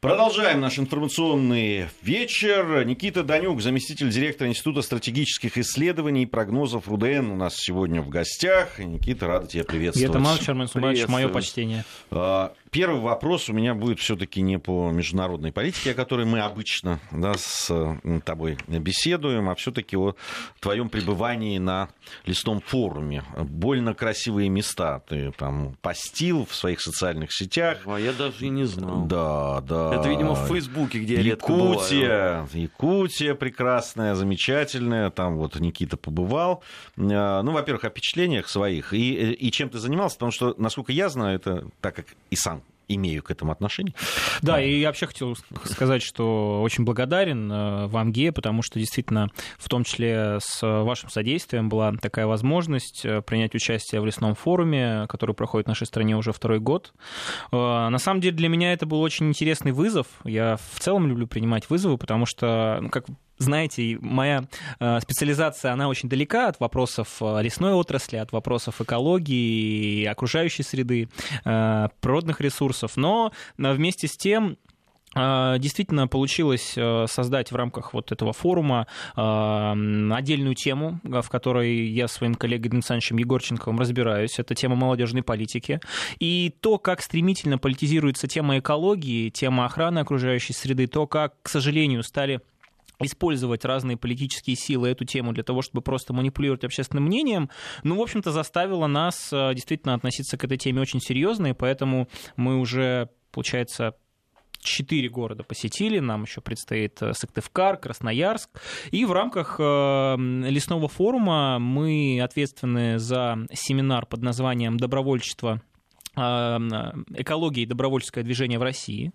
Продолжаем наш информационный вечер. Никита Данюк, заместитель директора Института стратегических исследований и прогнозов РУДН у нас сегодня в гостях. Никита, рада тебя приветствовать. Это Шарман мое почтение. А, первый вопрос у меня будет все-таки не по международной политике, о которой мы обычно да, с тобой беседуем, а все-таки о твоем пребывании на лесном форуме. Больно красивые места ты там постил в своих социальных сетях. А я даже и не знал. Да, да. Это, видимо, в Фейсбуке, где я редко Якутия, Якутия прекрасная, замечательная. Там вот Никита побывал. А, ну, во-первых, о впечатлениях своих и, и чем ты занимался, потому что, насколько я знаю, это так как и сам имею к этому отношение. Да, и я вообще хотел сказать, что очень благодарен э, вам, Гея, потому что действительно, в том числе с вашим содействием была такая возможность э, принять участие в лесном форуме, который проходит в нашей стране уже второй год. Э, на самом деле для меня это был очень интересный вызов. Я в целом люблю принимать вызовы, потому что, ну, как знаете, моя э, специализация, она очень далека от вопросов э, лесной отрасли, от вопросов экологии, окружающей среды, э, природных ресурсов, но вместе с тем Действительно получилось создать в рамках вот этого форума отдельную тему, в которой я своим коллегой Дмитрием Александровичем Егорченковым разбираюсь. Это тема молодежной политики. И то, как стремительно политизируется тема экологии, тема охраны окружающей среды, то, как, к сожалению, стали использовать разные политические силы эту тему для того, чтобы просто манипулировать общественным мнением, ну, в общем-то, заставило нас э, действительно относиться к этой теме очень серьезно, и поэтому мы уже, получается, четыре города посетили, нам еще предстоит э, Сыктывкар, Красноярск. И в рамках э, лесного форума мы ответственны за семинар под названием «Добровольчество экологии и добровольческое движение в России.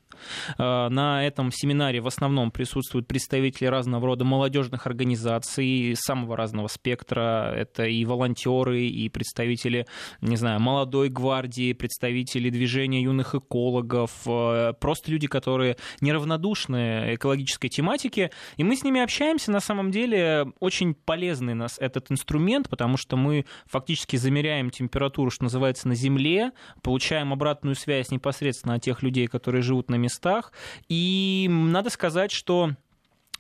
А, на этом семинаре в основном присутствуют представители разного рода молодежных организаций самого разного спектра. Это и волонтеры, и представители, не знаю, молодой гвардии, представители движения юных экологов, а, просто люди, которые неравнодушны экологической тематике. И мы с ними общаемся. На самом деле очень полезный нас этот инструмент, потому что мы фактически замеряем температуру, что называется, на Земле, получаем обратную связь непосредственно от тех людей, которые живут на местах. И надо сказать, что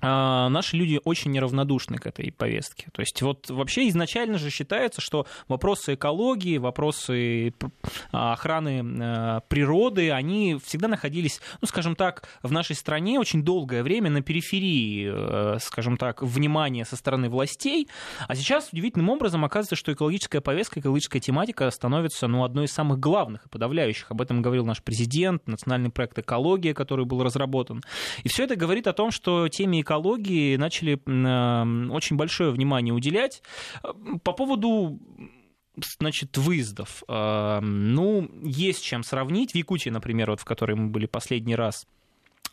наши люди очень неравнодушны к этой повестке. То есть вот вообще изначально же считается, что вопросы экологии, вопросы охраны э, природы, они всегда находились, ну, скажем так, в нашей стране очень долгое время на периферии, э, скажем так, внимания со стороны властей. А сейчас удивительным образом оказывается, что экологическая повестка, экологическая тематика становится ну, одной из самых главных и подавляющих. Об этом говорил наш президент, национальный проект «Экология», который был разработан. И все это говорит о том, что теме экологии начали очень большое внимание уделять. По поводу значит, выездов. Ну, есть чем сравнить. В Якутии, например, вот в которой мы были последний раз,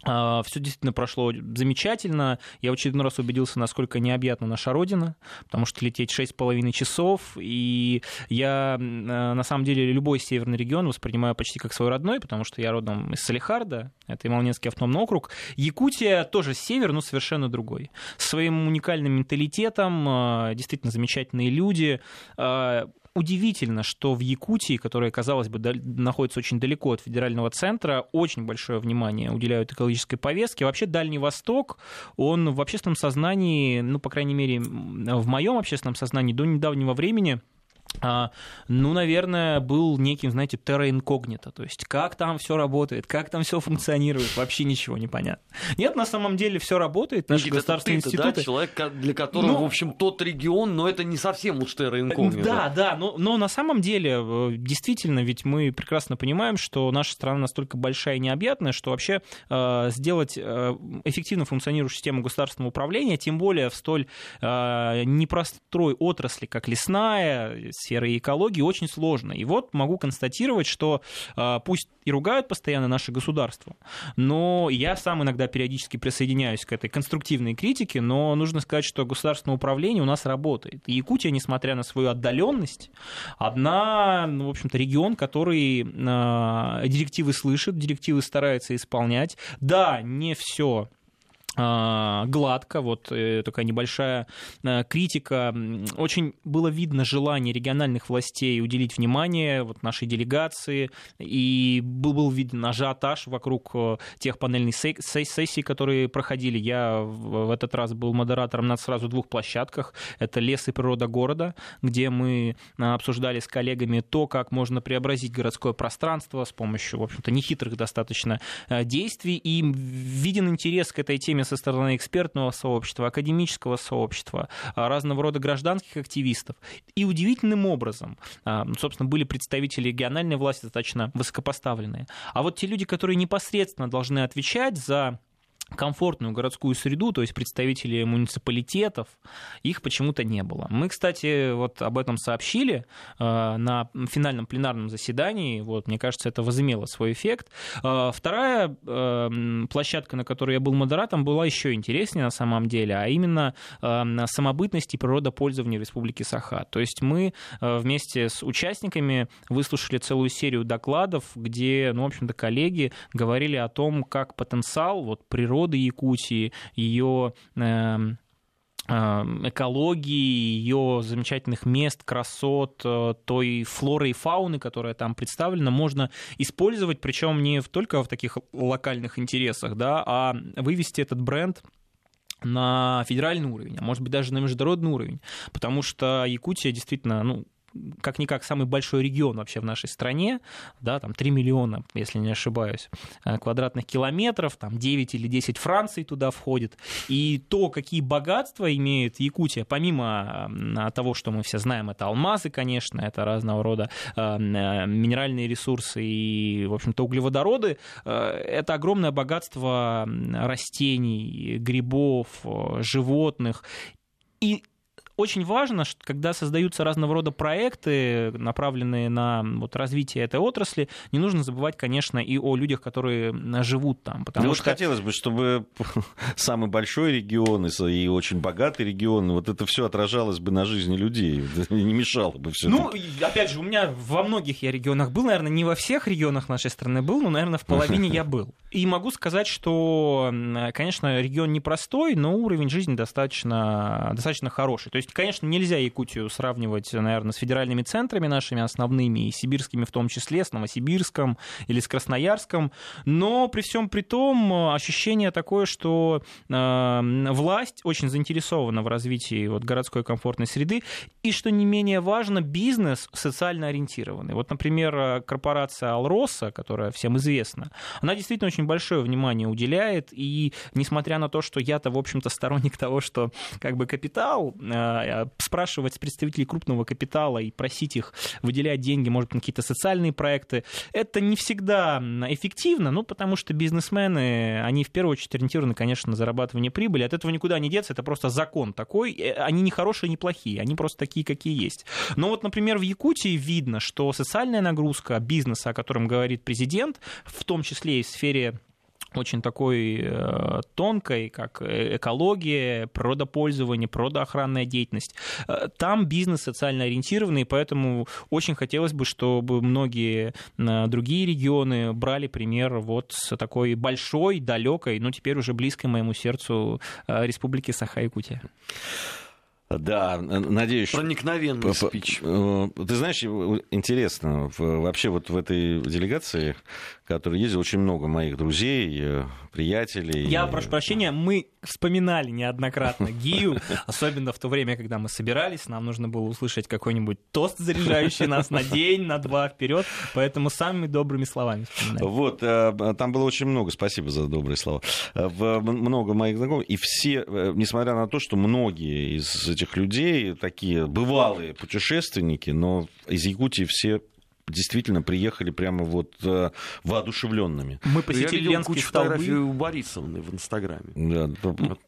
Все действительно прошло замечательно. Я в очередной раз убедился, насколько необъятна наша Родина, потому что лететь 6,5 часов, и я на самом деле любой северный регион воспринимаю почти как свой родной, потому что я родом из Салихарда, это Ямалнинский автономный округ. Якутия тоже север, но совершенно другой. Своим уникальным менталитетом, а, действительно замечательные люди, а, удивительно, что в Якутии, которая, казалось бы, находится очень далеко от федерального центра, очень большое внимание уделяют экологической повестке. Вообще Дальний Восток, он в общественном сознании, ну, по крайней мере, в моем общественном сознании до недавнего времени ну, наверное, был неким, знаете, терра инкогнито, то есть как там все работает, как там все функционирует, вообще ничего не понятно. Нет, на самом деле все работает, наши Никита, государственные ты институты... Да, человек, для которого, ну, в общем, тот регион, но это не совсем уж терра инкогнито. Да, да, но, но на самом деле, э, действительно, ведь мы прекрасно понимаем, что наша страна настолько большая и необъятная, что вообще э, сделать э, эффективно функционирующую систему государственного управления, тем более в столь э, непростой отрасли, как лесная, сферы экологии очень сложно. И вот могу констатировать, что а, пусть и ругают постоянно наше государство, но я сам иногда периодически присоединяюсь к этой конструктивной критике, но нужно сказать, что государственное управление у нас работает. И Якутия, несмотря на свою отдаленность, одна, ну, в общем-то, регион, который э, директивы слышит, директивы старается исполнять. Да, не все а, гладко, вот э, такая небольшая э, критика. Очень было видно желание региональных властей уделить внимание вот нашей делегации, и был, был виден ажиотаж вокруг э, тех панельных сессий, которые проходили. Я в этот раз был модератором на сразу двух площадках. Это лес и природа города, где мы обсуждали с коллегами то, как можно преобразить городское пространство с помощью, в общем-то, нехитрых достаточно действий. И виден интерес к этой теме со стороны экспертного сообщества, академического сообщества, а, разного рода гражданских активистов. И удивительным образом, а, собственно, были представители региональной власти достаточно высокопоставленные. А вот те люди, которые непосредственно должны отвечать за комфортную городскую среду, то есть представители муниципалитетов, их почему-то не было. Мы, кстати, вот об этом сообщили э, на финальном пленарном заседании. Вот, мне кажется, это возымело свой эффект. Э, вторая э, площадка, на которой я был модератором, была еще интереснее на самом деле, а именно самобытность и природопользование Республики Саха. То есть мы вместе с участниками выслушали целую серию докладов, где, ну, в общем-то, коллеги говорили о том, как потенциал вот, природы природы Якутии, ее эм, эм, экологии, ее замечательных мест, красот, э, той флоры и фауны, которая там представлена, можно использовать, причем не только в таких локальных интересах, да, а вывести этот бренд на федеральный уровень, а может быть даже на международный уровень, потому что Якутия действительно, ну, как-никак самый большой регион вообще в нашей стране, да, там 3 миллиона, если не ошибаюсь, э, квадратных километров, там 9 или 10 Франций туда входит, и то, какие богатства имеет Якутия, помимо того, что мы все знаем, это алмазы, конечно, это разного рода э, э, минеральные ресурсы и, в общем-то, углеводороды, это огромное богатство растений, грибов, животных, и очень важно, что когда создаются разного рода проекты, направленные на вот, развитие этой отрасли, не нужно забывать, конечно, и о людях, которые живут там. Потому ну, что хотелось бы, чтобы самый большой регион и очень богатый регион, вот это все отражалось бы на жизни людей, не мешало бы все. Ну, опять же, у меня во многих я регионах был, наверное, не во всех регионах нашей страны был, но, наверное, в половине я был. И могу сказать, что, конечно, регион непростой, но уровень жизни достаточно, достаточно хороший. То есть, конечно, нельзя Якутию сравнивать, наверное, с федеральными центрами нашими основными, и сибирскими в том числе, с Новосибирском или с Красноярском, но при всем при том ощущение такое, что э, власть очень заинтересована в развитии вот, городской комфортной среды, и, что не менее важно, бизнес социально ориентированный. Вот, например, корпорация Алроса, которая всем известна, она действительно очень большое внимание уделяет, и несмотря на то, что я-то, в общем-то, сторонник того, что как бы капитал э, спрашивать с представителей крупного капитала и просить их выделять деньги, может на какие-то социальные проекты, это не всегда эффективно, ну, потому что бизнесмены, они в первую очередь ориентированы, конечно, на зарабатывание прибыли, от этого никуда не деться, это просто закон такой, э, они не хорошие, не плохие, они просто такие, какие есть. Но вот, например, в Якутии видно, что социальная нагрузка бизнеса, о котором говорит президент, в том числе и в сфере очень такой э, тонкой, как экология, природопользование, природоохранная деятельность. Э, там бизнес социально ориентированный, поэтому очень хотелось бы, чтобы многие э, другие регионы брали пример вот с такой большой, далекой, но теперь уже близкой моему сердцу республики Саха-Якутия. Да, надеюсь. Проникновенный спич. Ты знаешь, интересно, вообще вот в этой делегации который ездил, очень много моих друзей, э, приятелей. Я прошу прощения, мы вспоминали неоднократно Гию, особенно в то время, когда мы собирались, нам нужно было услышать какой-нибудь тост, заряжающий нас на день, на два вперед, поэтому самыми добрыми словами вспоминали. Вот, э, там было очень много, спасибо за добрые слова, э, много моих знакомых, и все, несмотря на то, что многие из этих людей такие бывалые путешественники, но из Якутии все действительно приехали прямо вот э, воодушевленными. Мы посетили Я видел кучу фотографий у Борисовны в Инстаграме. Да,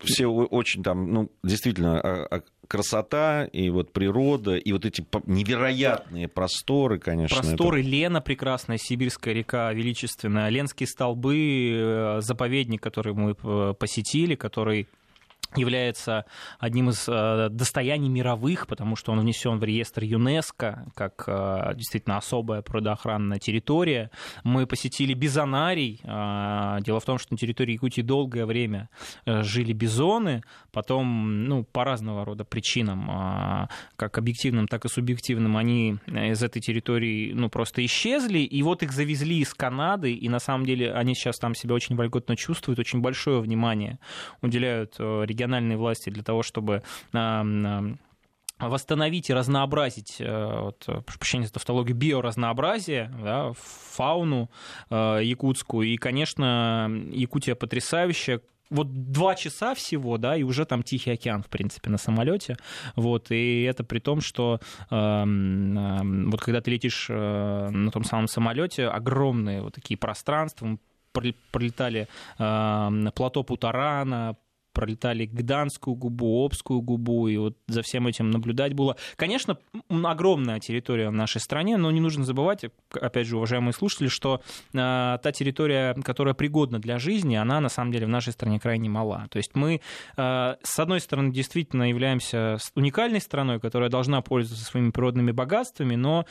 все очень там, ну, действительно, а, а, красота и вот природа, и вот эти невероятные просторы, конечно. Просторы это... Лена прекрасная, Сибирская река величественная, Ленские столбы, э, заповедник, который мы э, посетили, который является одним из э, достояний мировых, потому что он внесен в реестр ЮНЕСКО как э, действительно особая природоохранная территория. Мы посетили бизонарий. Э, дело в том, что на территории Якутии долгое время э, жили бизоны, потом, ну, по разного рода причинам, э, как объективным, так и субъективным, они из этой территории, ну, просто исчезли, и вот их завезли из Канады, и на самом деле они сейчас там себя очень вольготно чувствуют, очень большое внимание уделяют э, региональные власти для того, чтобы восстановить и разнообразить, э, вот, прошу прощения за тавтологию, биоразнообразие, да, фауну э, якутскую. И, конечно, Якутия потрясающая, вот два часа всего, да, и уже там Тихий океан, в принципе, на самолете. Вот, и это при том, что э, э, вот когда ты летишь э, на том самом самолете, огромные вот такие пространства, пролетали э, плато Путарана, пролетали Гданскую губу, Обскую губу, и вот за всем этим наблюдать было. Конечно, огромная территория в нашей стране, но не нужно забывать, опять же, уважаемые слушатели, что э, та территория, которая пригодна для жизни, она на самом деле в нашей стране крайне мала. То есть мы, э, с одной стороны, действительно являемся уникальной страной, которая должна пользоваться своими природными богатствами, но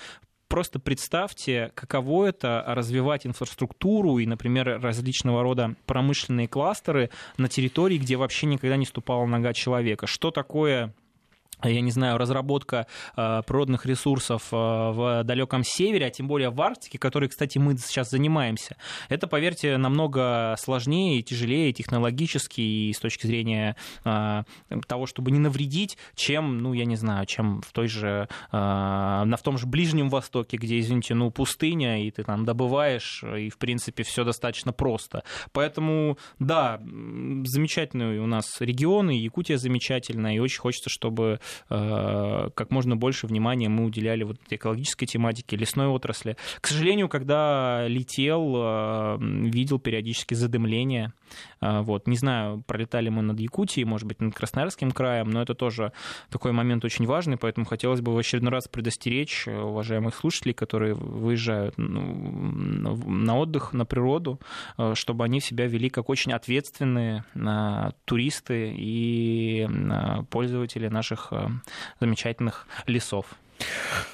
просто представьте, каково это развивать инфраструктуру и, например, различного рода промышленные кластеры на территории, где вообще никогда не ступала нога человека. Что такое я не знаю, разработка э, природных ресурсов э, в далеком севере, а тем более в Арктике, которой, кстати, мы сейчас занимаемся, это, поверьте, намного сложнее и тяжелее технологически и с точки зрения э, того, чтобы не навредить, чем, ну, я не знаю, чем в той же, на в том же Ближнем Востоке, где, извините, ну, пустыня, и ты там добываешь, и, в принципе, все достаточно просто. Поэтому, да, замечательный у нас регион, и Якутия замечательная, и очень хочется, чтобы Э, как можно больше внимания мы уделяли вот экологической тематике, лесной отрасли. К сожалению, когда летел, э, видел периодически задымление. Э, вот. Не знаю, пролетали мы над Якутией, может быть, над Красноярским краем, но это тоже такой момент очень важный, поэтому хотелось бы в очередной раз предостеречь уважаемых слушателей, которые выезжают ну, на отдых, на природу, чтобы они себя вели как очень ответственные туристы и пользователи наших замечательных лесов.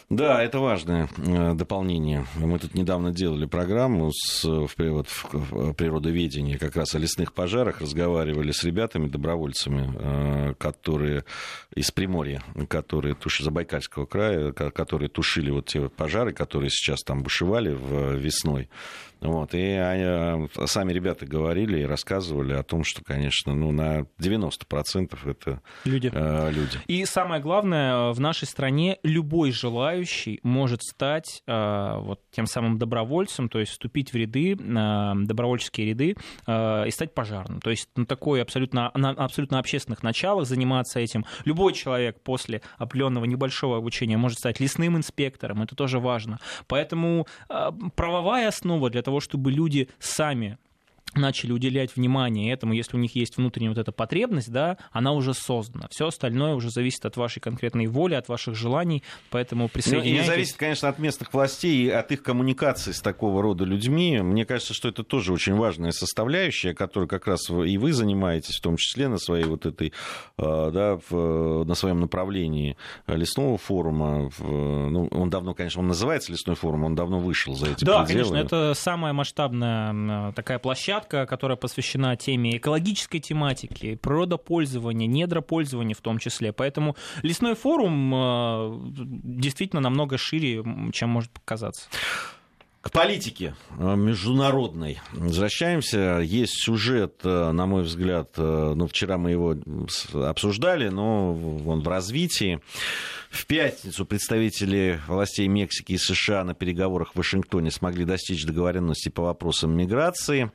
Да, это важное э, дополнение. Мы тут недавно делали программу с, в, вот, в природоведении как раз о лесных пожарах, разговаривали с ребятами, добровольцами, э, которые из Приморья, которые тушили, Забайкальского края, которые тушили вот те пожары, которые сейчас там бушевали в, весной. Вот, и они, э, сами ребята говорили и рассказывали о том, что, конечно, ну, на 90% это люди. Э, люди. И самое главное, в нашей стране любой желающий может стать э, вот, тем самым добровольцем, то есть вступить в ряды, э, добровольческие ряды э, и стать пожарным. То есть на такой абсолютно, на абсолютно общественных началах заниматься этим. Любой человек после определенного небольшого обучения может стать лесным инспектором, это тоже важно. Поэтому э, правовая основа для того, того, чтобы люди сами начали уделять внимание этому, если у них есть внутренняя вот эта потребность, да, она уже создана. Все остальное уже зависит от вашей конкретной воли, от ваших желаний, поэтому присоединяйтесь. Ну, и зависит, конечно, от местных властей и от их коммуникации с такого рода людьми. Мне кажется, что это тоже очень важная составляющая, которой как раз и вы занимаетесь, в том числе на своей вот этой, э, да, на своем направлении лесного форума. Ну, он давно, конечно, он называется лесной форум, он давно вышел за эти да, пределы. Да, конечно, это самая масштабная такая площадка, площадка, которая посвящена теме экологической тематики, природопользования, недропользования в том числе. Поэтому лесной форум э, действительно намного шире, чем может показаться. К политике э, международной возвращаемся. Есть сюжет, э, на мой взгляд, ну, вчера мы его обсуждали, но он в развитии. В пятницу представители властей Мексики и США на переговорах в Вашингтоне смогли достичь договоренности по вопросам миграции.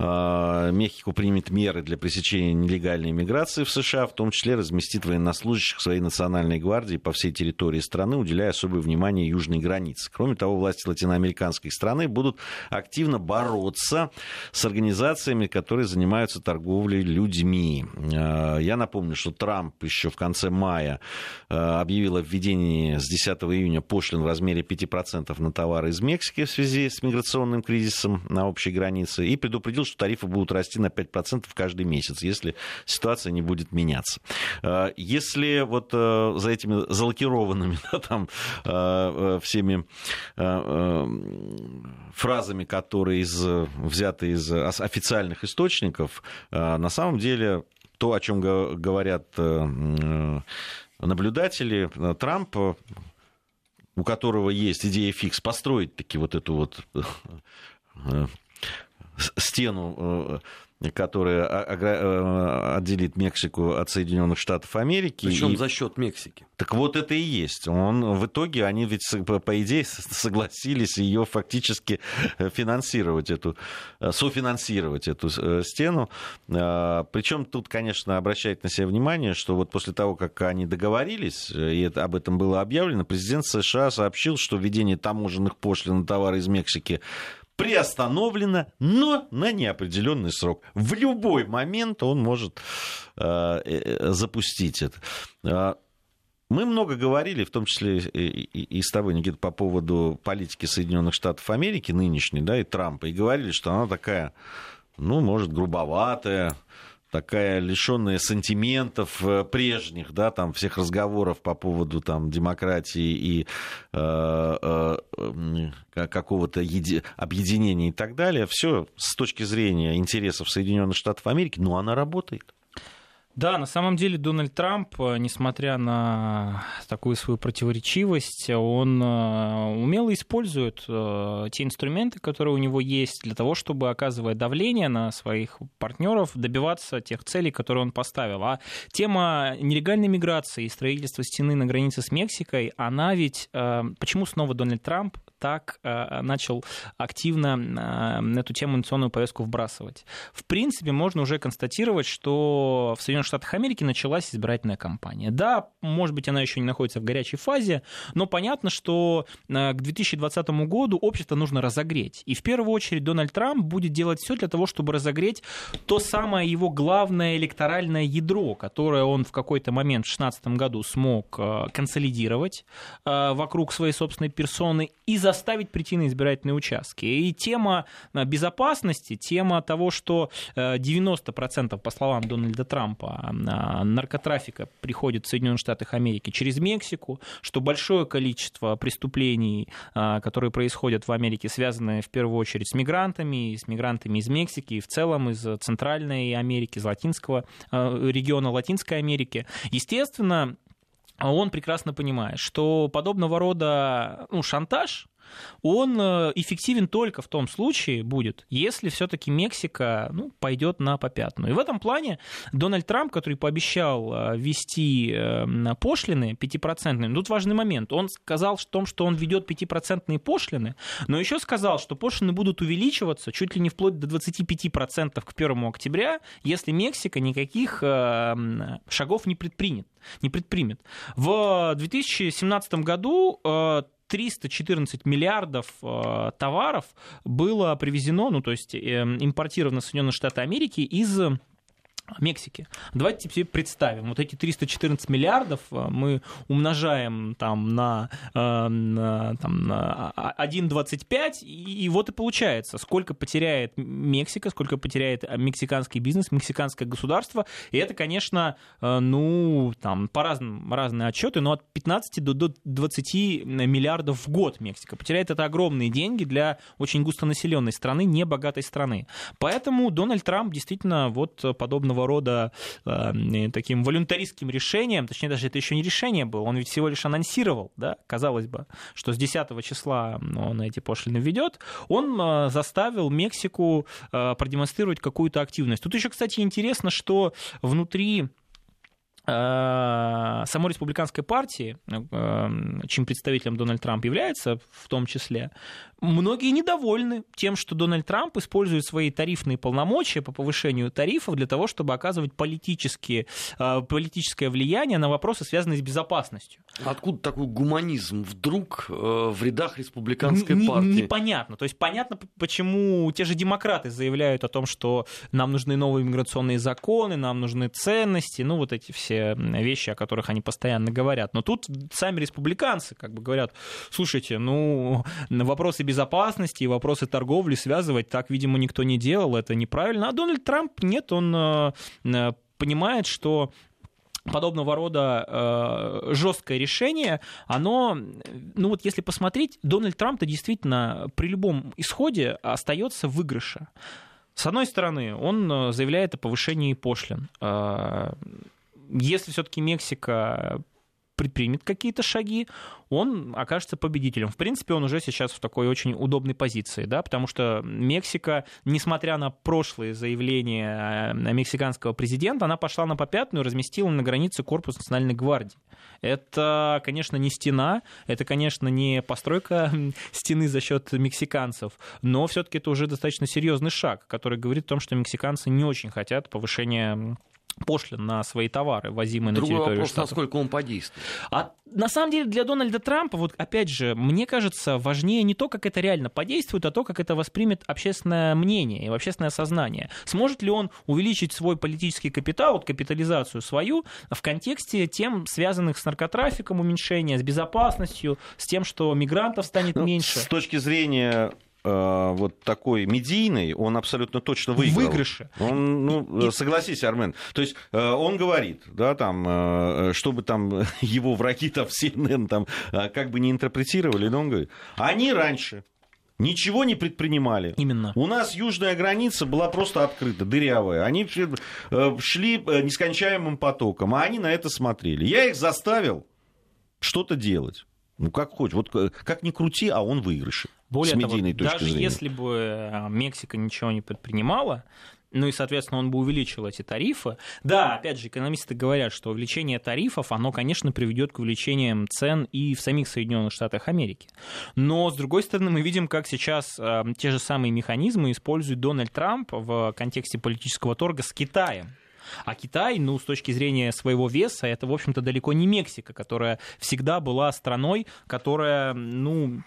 А, Мехико примет меры для пресечения нелегальной миграции в США, в том числе разместит военнослужащих своей национальной гвардии по всей территории страны, уделяя особое внимание южной границе. Кроме того, власти латиноамериканской страны будут активно бороться с организациями, которые занимаются торговлей людьми. А, я напомню, что Трамп еще в конце мая а, объявил о введении с 10 июня пошлин в размере 5% на товары из Мексики в связи с миграционным кризисом на общей границе и предупредил, что тарифы будут расти на 5% каждый месяц, если ситуация не будет меняться. Если вот за этими залокированными да, там, всеми фразами, которые из, взяты из официальных источников, на самом деле то, о чем говорят наблюдатели, Трамп у которого есть идея фикс, построить таки вот эту вот э, стену которая э, отделит Мексику от Соединенных Штатов Америки. Причем и... за счет Мексики. Так вот это и есть. Он, в итоге они ведь, по идее, согласились ее фактически э, финансировать, эту, э, софинансировать эту стену. Причем тут, конечно, обращает на себя внимание, что вот после того, как они договорились, и это, об этом было объявлено, президент США сообщил, что введение таможенных пошлин на товары из Мексики приостановлено, но на неопределенный срок. В любой момент он может э, э, запустить это. Мы много говорили, в том числе и, с тобой, Никита, по поводу политики Соединенных Штатов Америки нынешней, да, и Трампа, и говорили, что она такая, ну, может, грубоватая, такая лишенная сантиментов э, прежних, да, там всех разговоров по поводу там демократии и э, э, какого-то еди... объединения и так далее. Все с точки зрения интересов Соединенных Штатов Америки, но она работает. Да, на самом деле Дональд Трамп, э, несмотря на такую свою противоречивость, он э, умело использует э, те инструменты, которые у него есть, для того, чтобы, оказывая давление на своих партнеров, добиваться тех целей, которые он поставил. А тема нелегальной миграции и строительства стены на границе с Мексикой, она ведь... Почему снова Дональд Трамп так э, начал активно э, эту тему инновационную повестку вбрасывать. В принципе, можно уже констатировать, что в Соединенных Штатах Америки началась избирательная кампания. Да, может быть, она еще не находится в горячей фазе, но понятно, что э, к 2020 году общество нужно разогреть. И в первую очередь Дональд Трамп будет делать все для того, чтобы разогреть то самое его главное электоральное ядро, которое он в какой-то момент в 2016 году смог консолидировать вокруг своей собственной персоны и за заставить прийти на избирательные участки. И тема э, безопасности, тема того, что 90%, э, по словам Дональда Трампа, э, наркотрафика приходит в Соединенные Штаты Америки через Мексику, что большое количество преступлений, которые происходят в Америке, связаны в первую очередь с мигрантами, с мигрантами из Мексики и в целом из Центральной Америки, из латинского региона Латинской Америки. Естественно, он прекрасно понимает, что подобного рода ну, шантаж, он э, эффективен только в том случае будет, если все-таки Мексика ну, пойдет на попятную. И в этом плане Дональд Трамп, который пообещал э, ввести э, пошлины 5%, тут важный момент. Он сказал о том, что он ведет 5% пошлины, но еще сказал, что пошлины будут увеличиваться чуть ли не вплоть до 25% к 1 октября, если Мексика никаких шагов не предпринят не предпримет. В 2017 году 314 миллиардов э, товаров было привезено, ну то есть э, импортировано в Соединенные Штаты Америки из Мексики. Давайте себе представим, вот эти 314 миллиардов э, мы умножаем там на, э, на, там, на 1,25, и вот и получается, сколько потеряет Мексика, сколько потеряет мексиканский бизнес, мексиканское государство, и это, конечно, э, ну, там, по разным, разные отчеты, но от 15 до 20 миллиардов в год Мексика потеряет. Это огромные деньги для очень густонаселенной страны, не богатой страны. Поэтому Дональд Трамп действительно вот подобного разного рода э, таким волюнтаристским решением, точнее даже это еще не решение было, он ведь всего лишь анонсировал, да, казалось бы, что с 10 числа он эти пошлины введет, он э, заставил Мексику э, продемонстрировать какую-то активность. Тут еще, кстати, интересно, что внутри самой республиканской партии, э, чьим представителем Дональд Трамп является в том числе, многие недовольны тем, что Дональд Трамп использует свои тарифные полномочия по повышению тарифов для того, чтобы оказывать политические, э, политическое влияние на вопросы, связанные с безопасностью. Откуда такой гуманизм вдруг в рядах республиканской Н- партии? Непонятно. То есть понятно, почему те же демократы заявляют о том, что нам нужны новые миграционные законы, нам нужны ценности, ну вот эти все те вещи, о которых они постоянно говорят. Но тут сами республиканцы как бы говорят, слушайте, ну, вопросы безопасности и вопросы торговли связывать так, видимо, никто не делал, это неправильно. А Дональд Трамп, нет, он э, понимает, что подобного рода э, жесткое решение, оно, ну вот если посмотреть, Дональд Трамп-то действительно при любом исходе остается в выигрыше. С одной стороны, он э, заявляет о повышении пошлин. Э, если все-таки Мексика предпримет какие-то шаги, он окажется победителем. В принципе, он уже сейчас в такой очень удобной позиции, да, потому что Мексика, несмотря на прошлые заявления э, мексиканского президента, она пошла на попятную разместила на границе корпус национальной гвардии. Это, конечно, не стена, это, конечно, не постройка стены за счет мексиканцев, но все-таки это уже достаточно серьезный шаг, который говорит о том, что мексиканцы не очень хотят повышения пошлин на свои товары, возимые Другой на территорию вопрос, штатов. насколько он подействует. А на самом деле для Дональда Трампа, вот опять же, мне кажется, важнее не то, как это реально подействует, а то, как это воспримет общественное мнение и общественное сознание. Сможет ли он увеличить свой политический капитал, вот капитализацию свою, в контексте тем, связанных с наркотрафиком, уменьшения, с безопасностью, с тем, что мигрантов станет Ну, меньше? С точки зрения вот такой медийной, он абсолютно точно выиграл. Выигрыше. Он, ну, И- согласись, Армен. То есть э, он говорит, да, там, э, чтобы там его враги там в CNN там э, как бы не интерпретировали, но он говорит, они раньше ничего не предпринимали. Именно. У нас южная граница была просто открыта, дырявая. Они э, шли э, нескончаемым потоком, а они на это смотрели. Я их заставил что-то делать. Ну, как хочешь. Вот э, как ни крути, а он выигрыше. Более с того, даже зрения. если бы э, Мексика ничего не предпринимала, ну и, соответственно, он бы увеличил эти тарифы. Да, опять же, экономисты говорят, что увеличение тарифов, оно, конечно, приведет к увеличениям цен и в самих Соединенных Штатах Америки. Но, с другой стороны, мы видим, как сейчас э, те же самые механизмы использует Дональд Трамп в контексте политического торга с Китаем. А Китай, ну, с точки зрения своего веса, это, в общем-то, далеко не Мексика, которая всегда была страной, которая, ну,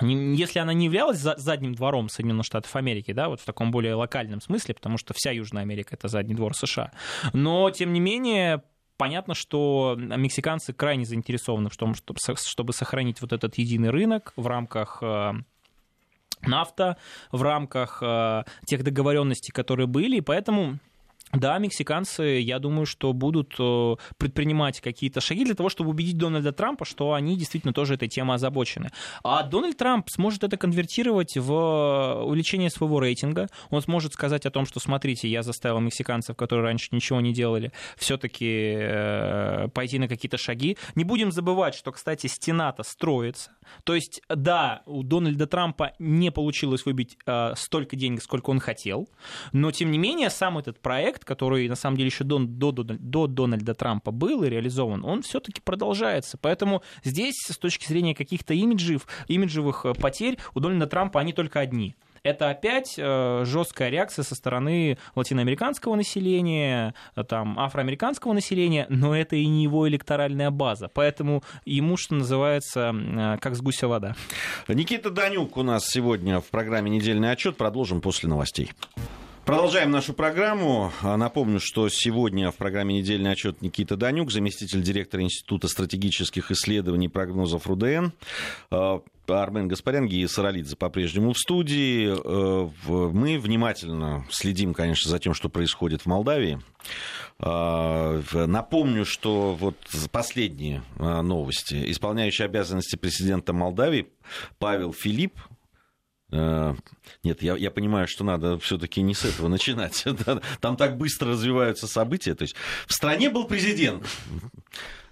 если она не являлась за- задним двором Соединенных Штатов Америки, да, вот в таком более локальном смысле, потому что вся Южная Америка это задний двор США, но тем не менее Понятно, что мексиканцы крайне заинтересованы в том, чтобы сохранить вот этот единый рынок в рамках э, нафта, в рамках э, тех договоренностей, которые были, и поэтому да, мексиканцы, я думаю, что будут э, предпринимать какие-то шаги для того, чтобы убедить Дональда Трампа, что они действительно тоже этой темой озабочены. А Дональд Трамп сможет это конвертировать в увеличение своего рейтинга. Он сможет сказать о том, что, смотрите, я заставил мексиканцев, которые раньше ничего не делали, все-таки пойти на какие-то шаги. Не будем забывать, что, кстати, стена-то строится. То есть, да, у Дональда Трампа не получилось выбить э, столько денег, сколько он хотел, но, тем не менее, сам этот проект, который, на самом деле, еще до, до, до Дональда Трампа был и реализован, он все-таки продолжается. Поэтому здесь, с точки зрения каких-то имиджев, имиджевых э, потерь, у Дональда Трампа они только одни это опять э, жесткая реакция со стороны латиноамериканского населения, э, там, афроамериканского населения, но это и не его электоральная база. Поэтому ему, что называется, как с гуся вода. Никита Данюк у нас сегодня в программе «Недельный отчет». Продолжим после новостей. Продолжаем нашу программу. Напомню, что сегодня в программе «Недельный отчет» Никита Данюк, заместитель директора Института стратегических исследований и прогнозов РУДН. Армен Гаспарян, Гия Саралидзе по-прежнему в студии. Мы внимательно следим, конечно, за тем, что происходит в Молдавии. Напомню, что вот последние новости. Исполняющий обязанности президента Молдавии Павел Филипп нет, я, я понимаю, что надо все-таки не с этого начинать. Там так быстро развиваются события. То есть в стране был президент.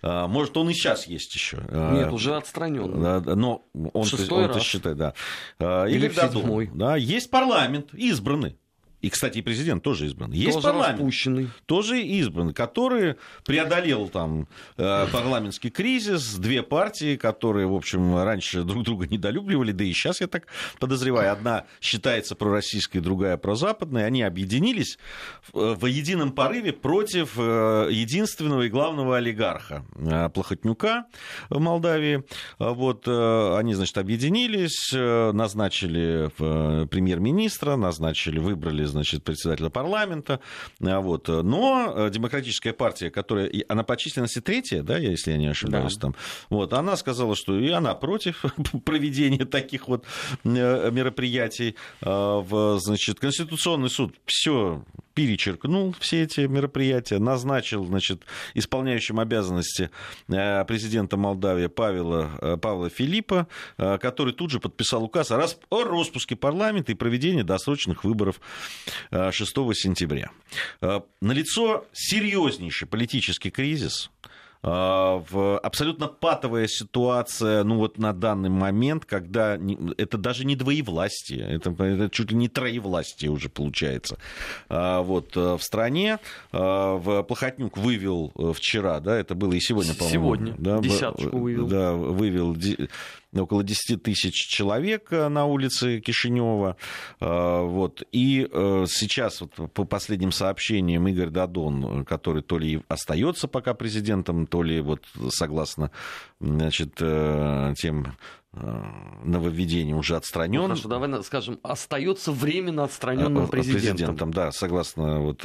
Может, он и сейчас есть еще. Нет, уже отстранен. Но он то считает, да. Или в седьмой. Да, есть парламент, избранный. И, кстати, и президент тоже избран. Есть тоже парламент, распущенный. тоже избран, который преодолел там э, парламентский кризис, две партии, которые, в общем, раньше друг друга недолюбливали, да и сейчас, я так подозреваю, одна считается пророссийской, другая прозападной, они объединились в, в едином порыве против э, единственного и главного олигарха э, Плохотнюка в Молдавии. Вот, э, они, значит, объединились, э, назначили э, премьер-министра, назначили, выбрали значит, председателя парламента. Вот. Но демократическая партия, которая, она по численности третья, да, если я не ошибаюсь, да. там, вот, она сказала, что и она против проведения таких вот мероприятий. В, значит, Конституционный суд все перечеркнул все эти мероприятия, назначил значит, исполняющим обязанности э, президента Молдавии Павла, э, Павла Филиппа, э, который тут же подписал указ о, распуске парламента и проведении досрочных выборов 6 сентября. Налицо серьезнейший политический кризис – в абсолютно патовая ситуация, ну вот на данный момент, когда это даже не двоевластие, это, это чуть ли не троевластие уже получается. А, вот э, в стране а, в Плохотнюк вывел э, вчера, да, это было и сегодня, по-моему. Сегодня, да, десяточку вывел. Да, вывел около 10 тысяч человек э, на улице Кишинева. Э, вот. И э, сейчас, вот, по последним сообщениям, Игорь Дадон, который то ли остается пока президентом, то ли вот согласно значит, тем нововведением уже отстранен. Ну, хорошо, давай скажем, остается временно отстраненным президентом. президентом. Да, согласно вот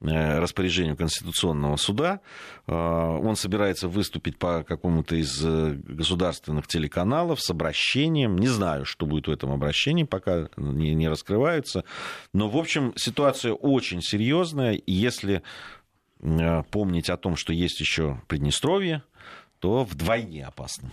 распоряжению Конституционного суда. Он собирается выступить по какому-то из государственных телеканалов каналов с обращением. Не знаю, что будет в этом обращении, пока не, не раскрываются. Но, в общем, ситуация очень серьезная. И если э, помнить о том, что есть еще Приднестровье, то вдвойне опасно.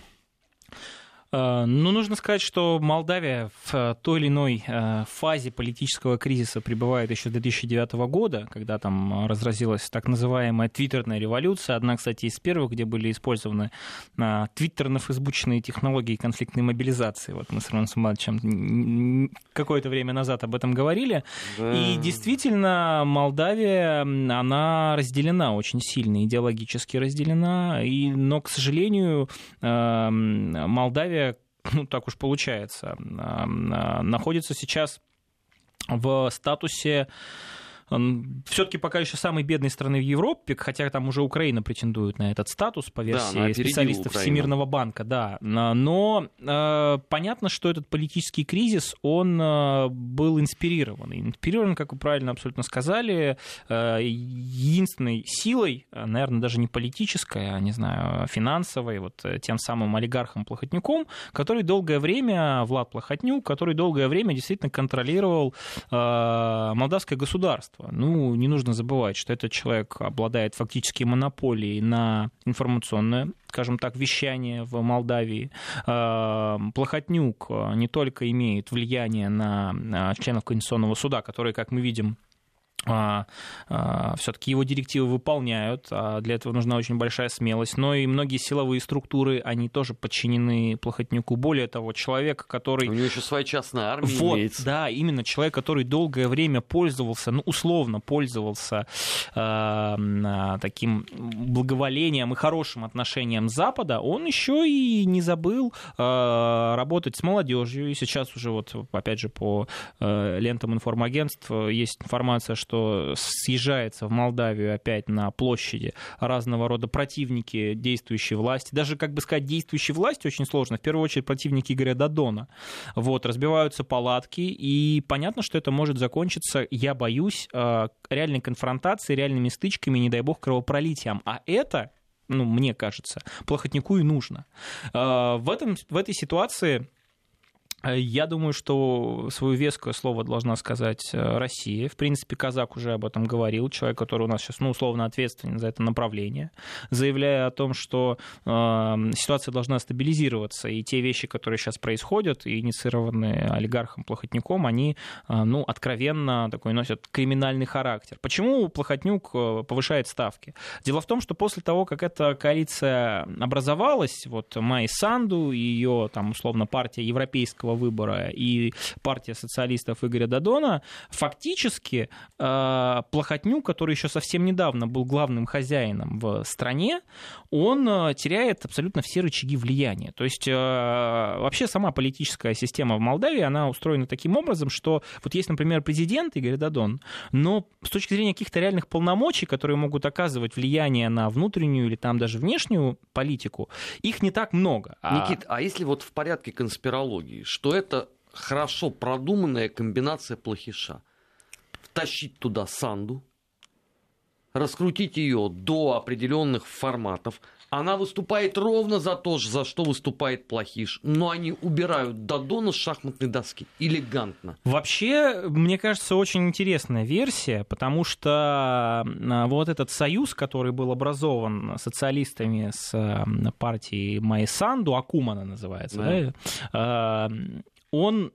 Э, ну, нужно сказать, что Молдавия в э, той или иной э, фазе политического кризиса пребывает еще с 2009 года, когда там разразилась так называемая твиттерная революция. Одна, кстати, из первых, где были использованы твиттерно-фейсбучные технологии конфликтной мобилизации. Вот мы с Романом Самадовичем какое-то время назад об этом говорили. Да. И действительно, Молдавия, она разделена очень сильно, идеологически разделена. И, но, к сожалению, Молдавия ну так уж получается, находится сейчас в статусе все-таки пока еще самой бедной страны в Европе, хотя там уже Украина претендует на этот статус по версии да, специалистов Украину. Всемирного банка, да. Но э, понятно, что этот политический кризис, он э, был инспирирован. Инспирирован, как вы правильно абсолютно сказали, э, единственной силой, наверное, даже не политической, а, не знаю, финансовой, вот тем самым олигархом Плохотнюком, который долгое время, Влад Плохотнюк, который долгое время действительно контролировал молдавское государство государства. Ну, не нужно забывать, что этот человек обладает фактически монополией на информационное скажем так, вещание в Молдавии. А, Плохотнюк не только имеет влияние на членов Конституционного суда, которые, как мы видим, а, а, все-таки его директивы выполняют, а для этого нужна очень большая смелость, но и многие силовые структуры, они тоже подчинены Плохотнюку. Более того, человек, который... У него еще своя частная армия вот, имеется. Да, именно человек, который долгое время пользовался, ну, условно пользовался э, таким благоволением и хорошим отношением Запада, он еще и не забыл э, работать с молодежью. И сейчас уже вот, опять же, по э, лентам информагентств есть информация, что что съезжается в Молдавию опять на площади разного рода противники действующей власти. Даже, как бы сказать, действующей власти очень сложно. В первую очередь противники Игоря Дадона. Вот, разбиваются палатки, и понятно, что это может закончиться, я боюсь, э, реальной конфронтацией, реальными стычками, не дай бог, кровопролитием. А это ну, мне кажется, плохотнику и нужно. Э, в, этом, в этой ситуации я думаю, что свое веское слово должна сказать э, Россия. В принципе, Казак уже об этом говорил, человек, который у нас сейчас, ну, условно ответственен за это направление, заявляя о том, что э, ситуация должна стабилизироваться, и те вещи, которые сейчас происходят, инициированные олигархом Плохотнюком, они, э, ну, откровенно такой носят криминальный характер. Почему Плохотнюк э, повышает ставки? Дело в том, что после того, как эта коалиция образовалась, вот Майи Санду и ее, там, условно, партия европейского президентского выбора и партия социалистов Игоря Дадона, фактически э, Плохотнюк, который еще совсем недавно был главным хозяином в стране, он э, теряет абсолютно все рычаги влияния. То есть э, вообще сама политическая система в Молдавии, она устроена таким образом, что вот есть, например, президент Игорь Дадон, но с точки зрения каких-то реальных полномочий, которые могут оказывать влияние на внутреннюю или там даже внешнюю политику, их не так много. Никит, а, а если вот в порядке конспирологии, что это хорошо продуманная комбинация плохиша. втащить туда Санду, раскрутить ее до определенных форматов. Она выступает ровно за то же, за что выступает Плохиш. Но они убирают Дадона с шахматной доски. Элегантно. Вообще, мне кажется, очень интересная версия, потому что а, вот этот союз, который был образован социалистами с а, партией Майсанду, Акумана называется, да. Да? А, он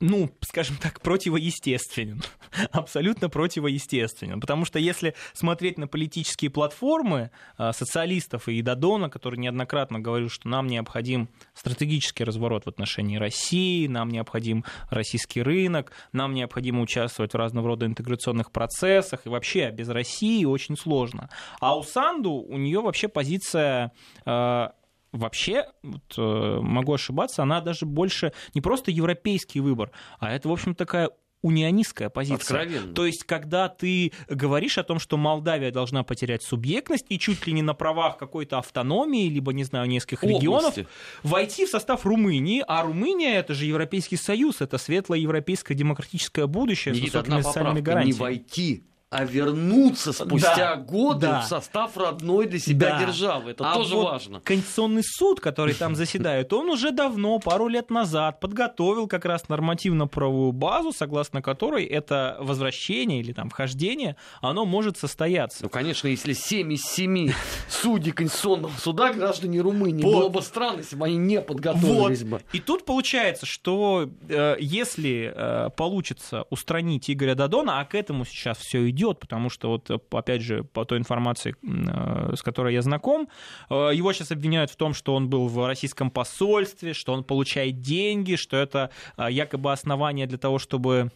ну, скажем так, противоестественен. Абсолютно противоестественен. Потому что если смотреть на политические платформы а, социалистов и Дадона, который неоднократно говорил, что нам необходим стратегический разворот в отношении России, нам необходим российский рынок, нам необходимо участвовать в разного рода интеграционных процессах, и вообще без России очень сложно. А у Санду, у нее вообще позиция а, вообще, вот, э, могу ошибаться, она даже больше не просто европейский выбор, а это, в общем, такая унионистская позиция. Откровенно. То есть, когда ты говоришь о том, что Молдавия должна потерять субъектность и чуть ли не на правах какой-то автономии, либо, не знаю, нескольких Области. регионов, войти в состав Румынии, а Румыния это же Европейский Союз, это светлое европейское демократическое будущее Никит, с высокими социальными поправка, не гарантиями. войти, а вернуться спустя Да, годы да. в состав родной для себя Да. державы. Это А тоже вот важно. Конституционный суд, который там заседает, он уже давно, пару лет назад, подготовил как раз нормативно-правовую базу, согласно которой это возвращение или там вхождение, оно может состояться. Ну, конечно, если 7 из 7 судей Конституционного суда граждане Румынии, Вот. было бы странно, если бы они не подготовились бы. И тут получается, что э, если э, получится устранить Игоря Дадона, а к этому сейчас все идет, потому что вот э, опять же по той информации, э, с которой я знаком, э, его сейчас обвиняют в том, что он был в российском посольстве, что он получает деньги, что это якобы основание для того, чтобы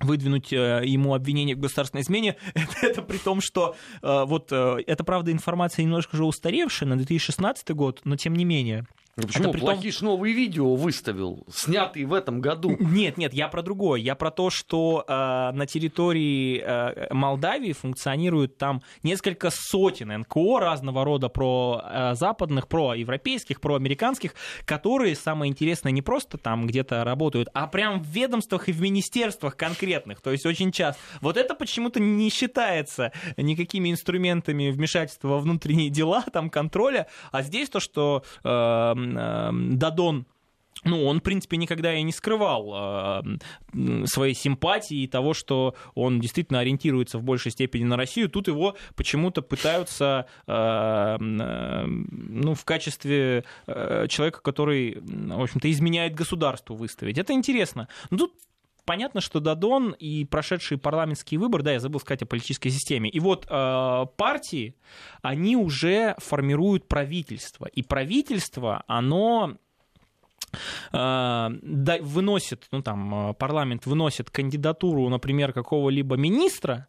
выдвинуть ему обвинение в государственной измене, это, это при том, что вот это, правда, информация немножко уже устаревшая на 2016 год, но тем не менее. Ну, почему? том- Плохиш новые видео выставил, снятые в этом году. Нет, нет, я про другое. Я про то, что э, на территории э, Молдавии функционирует там несколько сотен НКО разного рода про э, западных, про европейских, про американских, которые, самое интересное, не просто там где-то работают, а прям в ведомствах и в министерствах конкретных. То есть очень часто. Вот это почему-то не считается никакими инструментами вмешательства во внутренние дела, там контроля. А здесь то, что э, Дадон ну, он, в принципе, никогда и не скрывал э, своей симпатии и того, что он действительно ориентируется в большей степени на Россию. Тут его почему-то пытаются, э, э, ну, в качестве э, человека, который, в общем-то, изменяет государству выставить. Это интересно. Но тут понятно, что Дадон и прошедшие парламентские выборы, да, я забыл сказать о политической системе, и вот э, партии, они уже формируют правительство, и правительство, оно э, выносит, ну там, э, парламент выносит кандидатуру, например, какого-либо министра,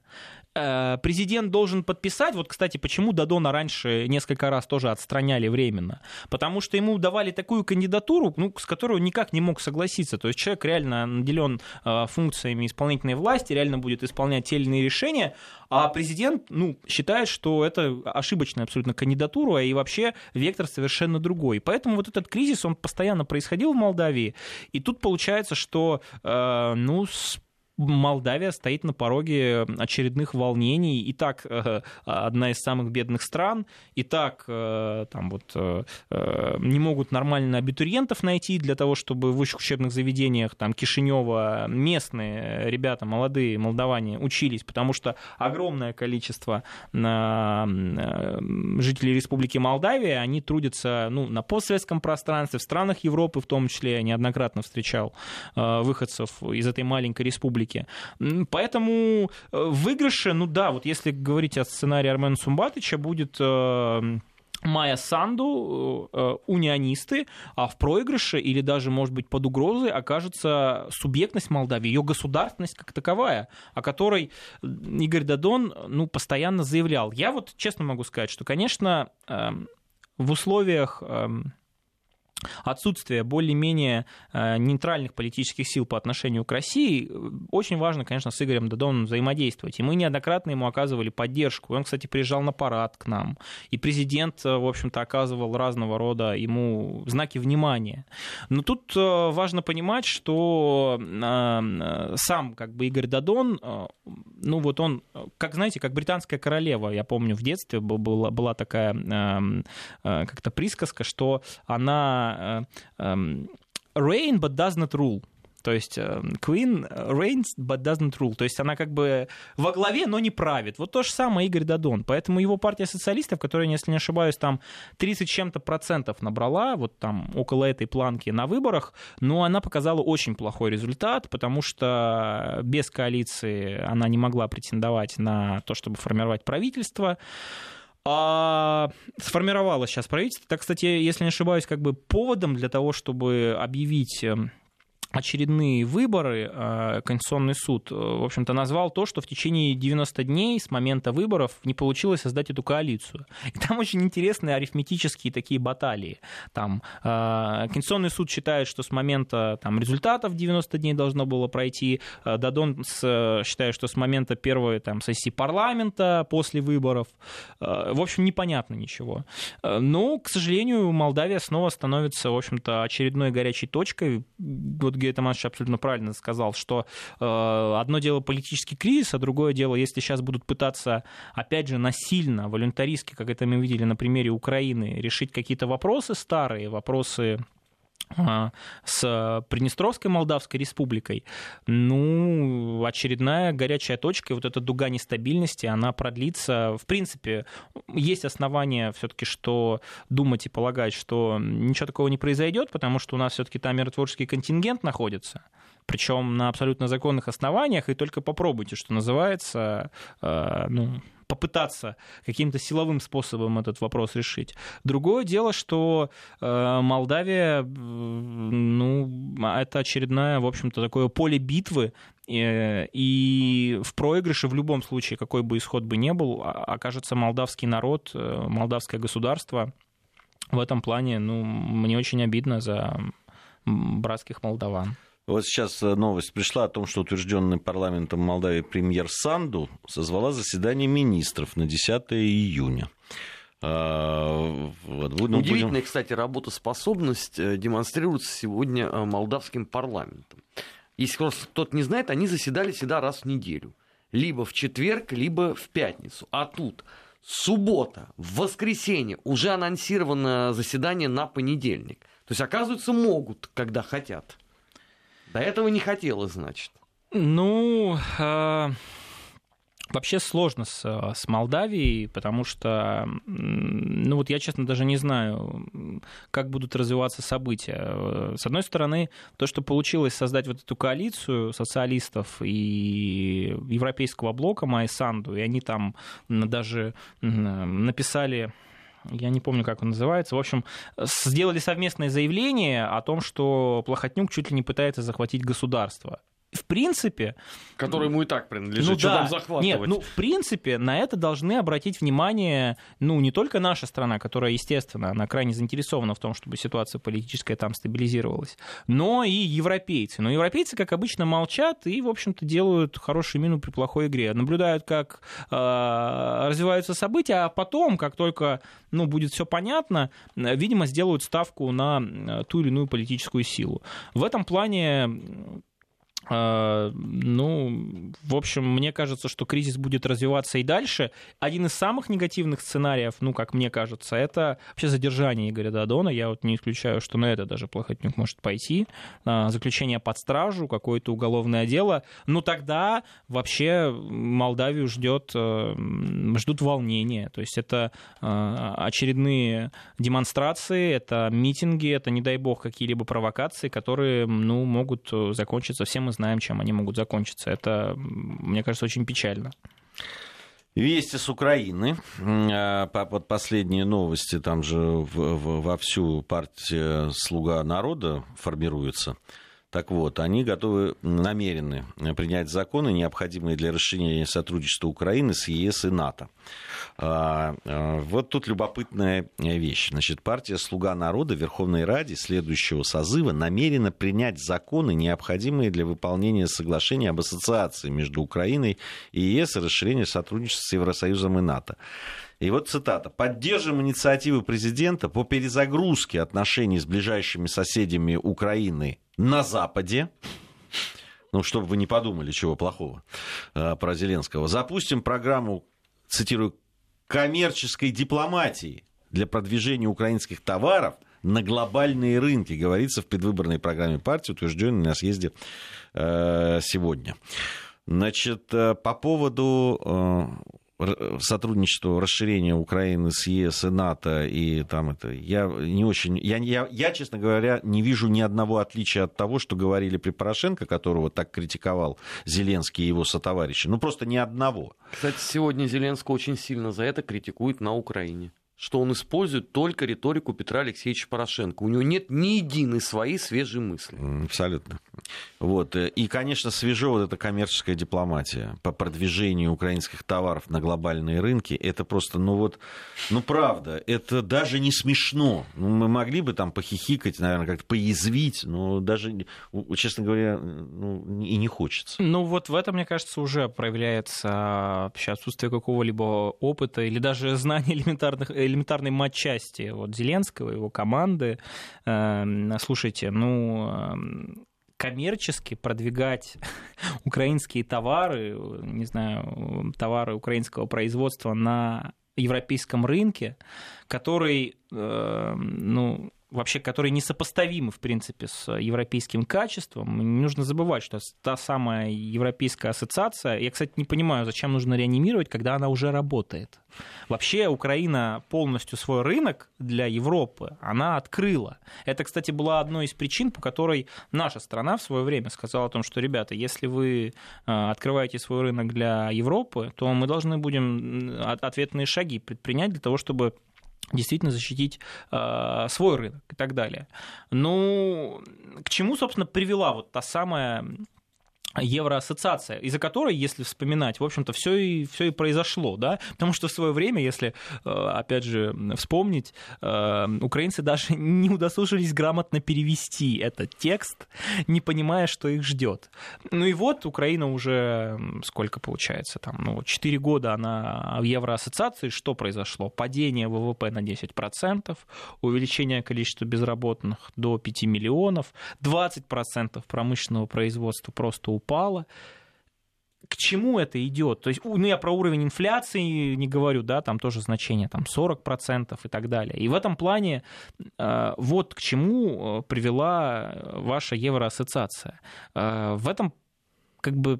президент должен подписать. Вот, кстати, почему Дадона раньше несколько раз тоже отстраняли временно? Потому что ему давали такую кандидатуру, ну, с которой он никак не мог согласиться. То есть человек реально наделен э, функциями исполнительной власти, реально будет исполнять те или иные решения, а президент, ну, считает, что это ошибочная абсолютно кандидатура, и вообще вектор совершенно другой. Поэтому вот этот кризис, он постоянно происходил в Молдавии, и тут получается, что, э, ну, с Молдавия стоит на пороге очередных волнений. И так э, одна из самых бедных стран, и так э, там вот э, не могут нормально абитуриентов найти для того, чтобы в высших учебных заведениях там Кишинева местные ребята, молодые молдаване учились, потому что огромное количество жителей Республики Молдавия, они трудятся ну, на постсоветском пространстве, в странах Европы в том числе, я неоднократно встречал выходцев из этой маленькой республики. М, Поэтому э, выигрыше, ну да, вот если говорить о сценарии Армена Сумбатыча, будет э, Майя Санду, э, унионисты, а в проигрыше или даже, может быть, под угрозой окажется субъектность Молдавии, ее государственность как таковая, о которой Игорь Дадон ну, постоянно заявлял. Я вот честно могу сказать, что, конечно, эм, в условиях эм, отсутствие более-менее э, нейтральных политических сил по отношению к России, очень важно, конечно, с Игорем Дадоном взаимодействовать. И мы неоднократно ему оказывали поддержку. Он, кстати, приезжал на парад к нам. И президент, э, в общем-то, оказывал разного рода ему знаки внимания. Но тут э, важно понимать, что сам как бы Игорь Дадон, ну вот он, как знаете, как британская королева, я помню, в детстве была, была такая как-то присказка, что она Э, эм, reign but does not rule. То есть э, Queen reigns, but doesn't rule. То есть она как бы во главе, но не правит. Вот то же самое Игорь Дадон. Поэтому его партия социалистов, которая, если не ошибаюсь, там 30 чем-то процентов набрала, вот там около этой планки на выборах, но она показала очень плохой результат, потому что без коалиции она не могла претендовать на то, чтобы формировать правительство. А сформировалось сейчас правительство. Так, кстати, если не ошибаюсь, как бы поводом для того, чтобы объявить эм, очередные выборы э, Конституционный суд, э, в общем-то, назвал то, что в течение 90 дней с момента выборов не получилось создать эту коалицию. И там очень интересные арифметические такие баталии. Там э, Конституционный суд считает, что с момента там, результатов 90 дней должно было пройти. Дадон считает, что с момента первой там, сессии парламента после выборов. В общем, непонятно ничего. Но, к сожалению, Молдавия снова становится, в общем-то, очередной горячей точкой. Вот Гея Тамаш абсолютно правильно сказал, что э, одно дело политический кризис, а другое дело, если сейчас будут пытаться, опять же, насильно, волюнтаристски, как это мы видели на примере Украины, решить какие-то вопросы старые, вопросы с Приднестровской Молдавской республикой, ну, очередная горячая точка, и вот эта дуга нестабильности, она продлится. В принципе, есть основания все-таки, что думать и полагать, что ничего такого не произойдет, потому что у нас все-таки там миротворческий контингент находится, причем на абсолютно законных основаниях, и только попробуйте, что называется, э, ну, попытаться каким-то силовым способом этот вопрос решить. Другое дело, что э, Молдавия, ну, это очередное, в общем-то, такое поле битвы, э, и в проигрыше в любом случае, какой бы исход бы ни был, окажется молдавский народ, э, молдавское государство. В этом плане, ну, мне очень обидно за братских молдаван. Вот сейчас э, новость пришла о том, что утвержденный парламентом Молдавии премьер Санду созвала заседание министров на 10 июня. А, вот, ну, Удивительная, будем... кстати, работоспособность э, демонстрируется сегодня э, молдавским парламентом. Если кто-то не знает, они заседали всегда раз в неделю. Либо в четверг, либо в пятницу. А тут суббота, в воскресенье уже анонсировано заседание на понедельник. То есть, оказывается, могут, когда хотят. До этого не хотелось, значит. Ну, э, вообще сложно с, с Молдавией, потому что, ну вот я, честно, даже не знаю, как будут развиваться события. С одной стороны, то, что получилось создать вот эту коалицию социалистов и Европейского блока Майсанду, и они там даже написали я не помню, как он называется. В общем, сделали совместное заявление о том, что Плохотнюк чуть ли не пытается захватить государство в принципе... Который ему и так принадлежит, ну, что да. там захватывать? Нет, ну, в принципе, на это должны обратить внимание, ну, не только наша страна, которая, естественно, она крайне заинтересована в том, чтобы ситуация политическая там стабилизировалась, но и европейцы. Но европейцы, как обычно, молчат и, в общем-то, делают хорошую мину при плохой игре. Наблюдают, как э, развиваются события, а потом, как только, ну, будет все понятно, видимо, сделают ставку на ту или иную политическую силу. В этом плане ну, в общем, мне кажется, что кризис будет развиваться и дальше. Один из самых негативных сценариев, ну, как мне кажется, это вообще задержание Игоря Дадона. Я вот не исключаю, что на это даже Плохотнюк может пойти. А, заключение под стражу, какое-то уголовное дело. Ну, тогда вообще Молдавию ждет, э, ждут волнения. То есть это э, очередные демонстрации, это митинги, это, не дай бог, какие-либо провокации, которые, ну, могут закончиться всем из знаем, чем они могут закончиться. Это, мне кажется, очень печально. Вести с Украины. А, вот последние новости, там же вовсю партия «Слуга народа» формируется. Так вот, они готовы, намерены принять законы, необходимые для расширения сотрудничества Украины с ЕС и НАТО. А, а, вот тут любопытная вещь. Значит, партия «Слуга народа» Верховной Раде следующего созыва намерена принять законы, необходимые для выполнения соглашения об ассоциации между Украиной и ЕС и расширения сотрудничества с Евросоюзом и НАТО. И вот цитата. «Поддержим инициативы президента по перезагрузке отношений с ближайшими соседями Украины на Западе, ну, чтобы вы не подумали чего плохого э, про Зеленского, запустим программу, цитирую, коммерческой дипломатии для продвижения украинских товаров на глобальные рынки, говорится в предвыборной программе партии, утвержденной на съезде э, сегодня. Значит, э, по поводу э, сотрудничество, расширение Украины с ЕС и НАТО, и там это, я не очень, я, я, я, честно говоря, не вижу ни одного отличия от того, что говорили при Порошенко, которого так критиковал Зеленский и его сотоварищи. Ну, просто ни одного. Кстати, сегодня Зеленского очень сильно за это критикуют на Украине что он использует только риторику Петра Алексеевича Порошенко. У него нет ни единой своей свежей мысли. Абсолютно. Вот. И, конечно, свежо вот эта коммерческая дипломатия по продвижению украинских товаров на глобальные рынки. Это просто, ну вот, ну правда, это даже не смешно. Ну, мы могли бы там похихикать, наверное, как-то поязвить, но даже, честно говоря, ну, и не хочется. Ну вот в этом, мне кажется, уже проявляется отсутствие какого-либо опыта или даже знания элементарных элементарной матчасти вот Зеленского, его команды. Эм, слушайте, ну, эм, коммерчески продвигать украинские товары, не знаю, товары украинского производства на европейском рынке, который, эм, ну, вообще, которые несопоставимы, в принципе, с европейским качеством. Не нужно забывать, что та самая Европейская ассоциация, я, кстати, не понимаю, зачем нужно реанимировать, когда она уже работает. Вообще Украина полностью свой рынок для Европы, она открыла. Это, кстати, была одной из причин, по которой наша страна в свое время сказала о том, что, ребята, если вы э, открываете свой рынок для Европы, то мы должны будем ответные шаги предпринять для того, чтобы действительно защитить э, свой рынок и так далее. Ну, к чему, собственно, привела вот та самая Евроассоциация, из-за которой, если вспоминать, в общем-то, все и, все и произошло, да, потому что в свое время, если, э, опять же, вспомнить, э, украинцы даже не удосужились грамотно перевести этот текст, не понимая, что их ждет. Ну и вот Украина уже, сколько получается, там, ну, 4 года она в Евроассоциации, что произошло? Падение ВВП на 10%, увеличение количества безработных до 5 миллионов, 20% промышленного производства просто упала. К чему это идет? То есть, ну, я про уровень инфляции не говорю, да, там тоже значение там 40% и так далее. И в этом плане э, вот к чему э, привела ваша Евроассоциация. Э, в этом как бы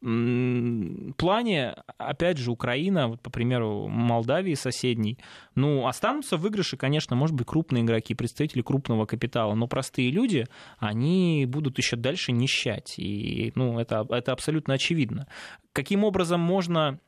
плане, опять же, Украина, вот, по примеру, Молдавии соседней, ну, останутся в выигрыше, конечно, может быть, крупные игроки, представители крупного капитала, но простые люди, они будут еще дальше нищать, и, ну, это, это абсолютно очевидно. Каким образом можно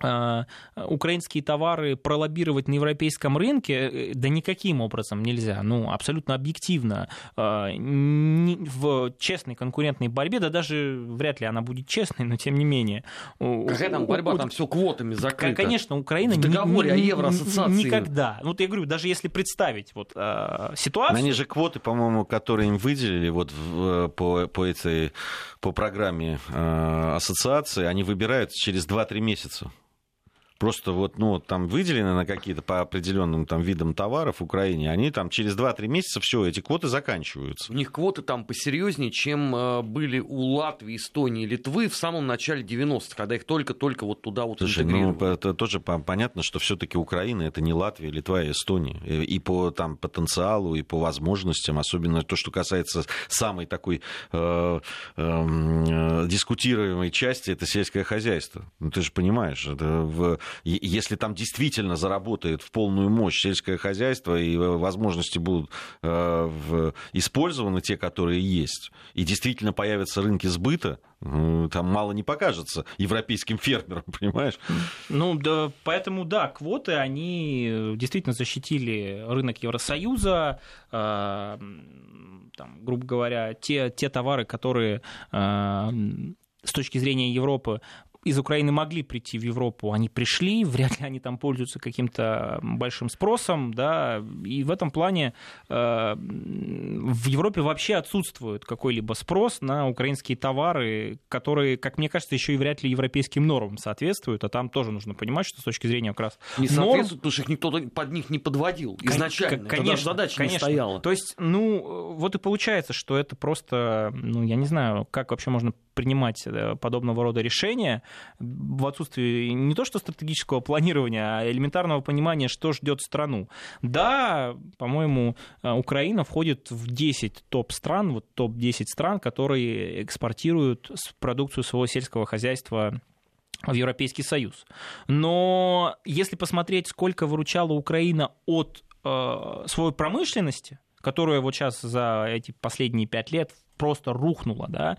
украинские товары пролоббировать на европейском рынке, э, да никаким образом нельзя. Ну, абсолютно объективно. А, в честной конкурентной борьбе, да даже вряд ли она будет честной, но тем не менее. Какая там борьба? У, там все квотами закрыто. Конечно, Украина... В договоре ни, о Евроассоциации. Никогда. Вот я говорю, даже если представить вот, ситуацию... Они же квоты, по-моему, которые им выделили вот в, по, по этой по программе э, ассоциации, они выбирают через 2-3 месяца просто вот, ну, там выделены на какие-то по определенным там видам товаров в Украине, они там через 2-3 месяца все, эти квоты заканчиваются. У них квоты там посерьезнее, чем э, были у Латвии, Эстонии, Литвы в самом начале 90-х, когда их только-только вот туда вот Слушай, ну, это тоже понятно, что все-таки Украина это не Латвия, Литва и Эстония. И по там потенциалу, и по возможностям, особенно то, что касается самой такой э, э, дискутируемой части, это сельское хозяйство. Ну, ты же понимаешь, это в если там действительно заработает в полную мощь сельское хозяйство и возможности будут использованы те, которые есть, и действительно появятся рынки сбыта, там мало не покажется европейским фермерам, понимаешь? Ну, да, поэтому, да, квоты, они действительно защитили рынок Евросоюза, э, там, грубо говоря, те, те товары, которые э, с точки зрения Европы из Украины могли прийти в Европу, они пришли, вряд ли они там пользуются каким-то большим спросом, да, и в этом плане э, в Европе вообще отсутствует какой-либо спрос на украинские товары, которые, как мне кажется, еще и вряд ли европейским нормам соответствуют, а там тоже нужно понимать, что с точки зрения как раз не норм... потому что их никто под них не подводил изначально, конечно, даже задача конечно. не стояла. То есть, ну, вот и получается, что это просто, ну, я не знаю, как вообще можно принимать э, подобного рода решения в отсутствии не то что стратегического планирования, а элементарного понимания, что ждет страну. Да, по-моему, э, Украина входит в 10 топ-стран, вот топ-10 стран, которые экспортируют продукцию своего сельского хозяйства в Европейский Союз. Но если посмотреть, сколько выручала Украина от э, своей промышленности, которая вот сейчас за эти последние пять лет просто рухнула, да,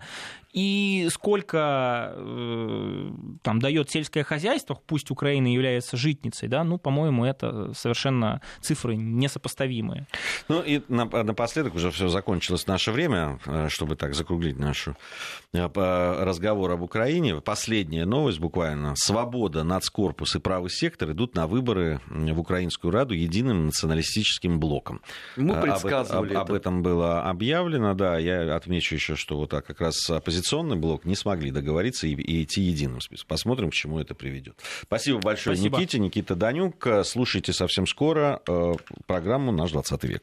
и сколько э, там дает сельское хозяйство, пусть Украина является житницей, да, ну, по-моему, это совершенно цифры несопоставимые. Ну и напоследок уже все закончилось наше время, э, чтобы так закруглить нашу э, разговор об Украине. Последняя новость буквально. Свобода, нацкорпус и правый сектор идут на выборы в Украинскую Раду единым националистическим блоком. Мы предсказывали об, об, об этом было объявлено, да, я отмечу еще, что вот так как раз оппозиционные оппозиционный блок не смогли договориться и, и идти единым списком. Посмотрим, к чему это приведет. Спасибо большое, Спасибо. Никите. Никита Данюк. Слушайте совсем скоро э, программу «Наш 20 век».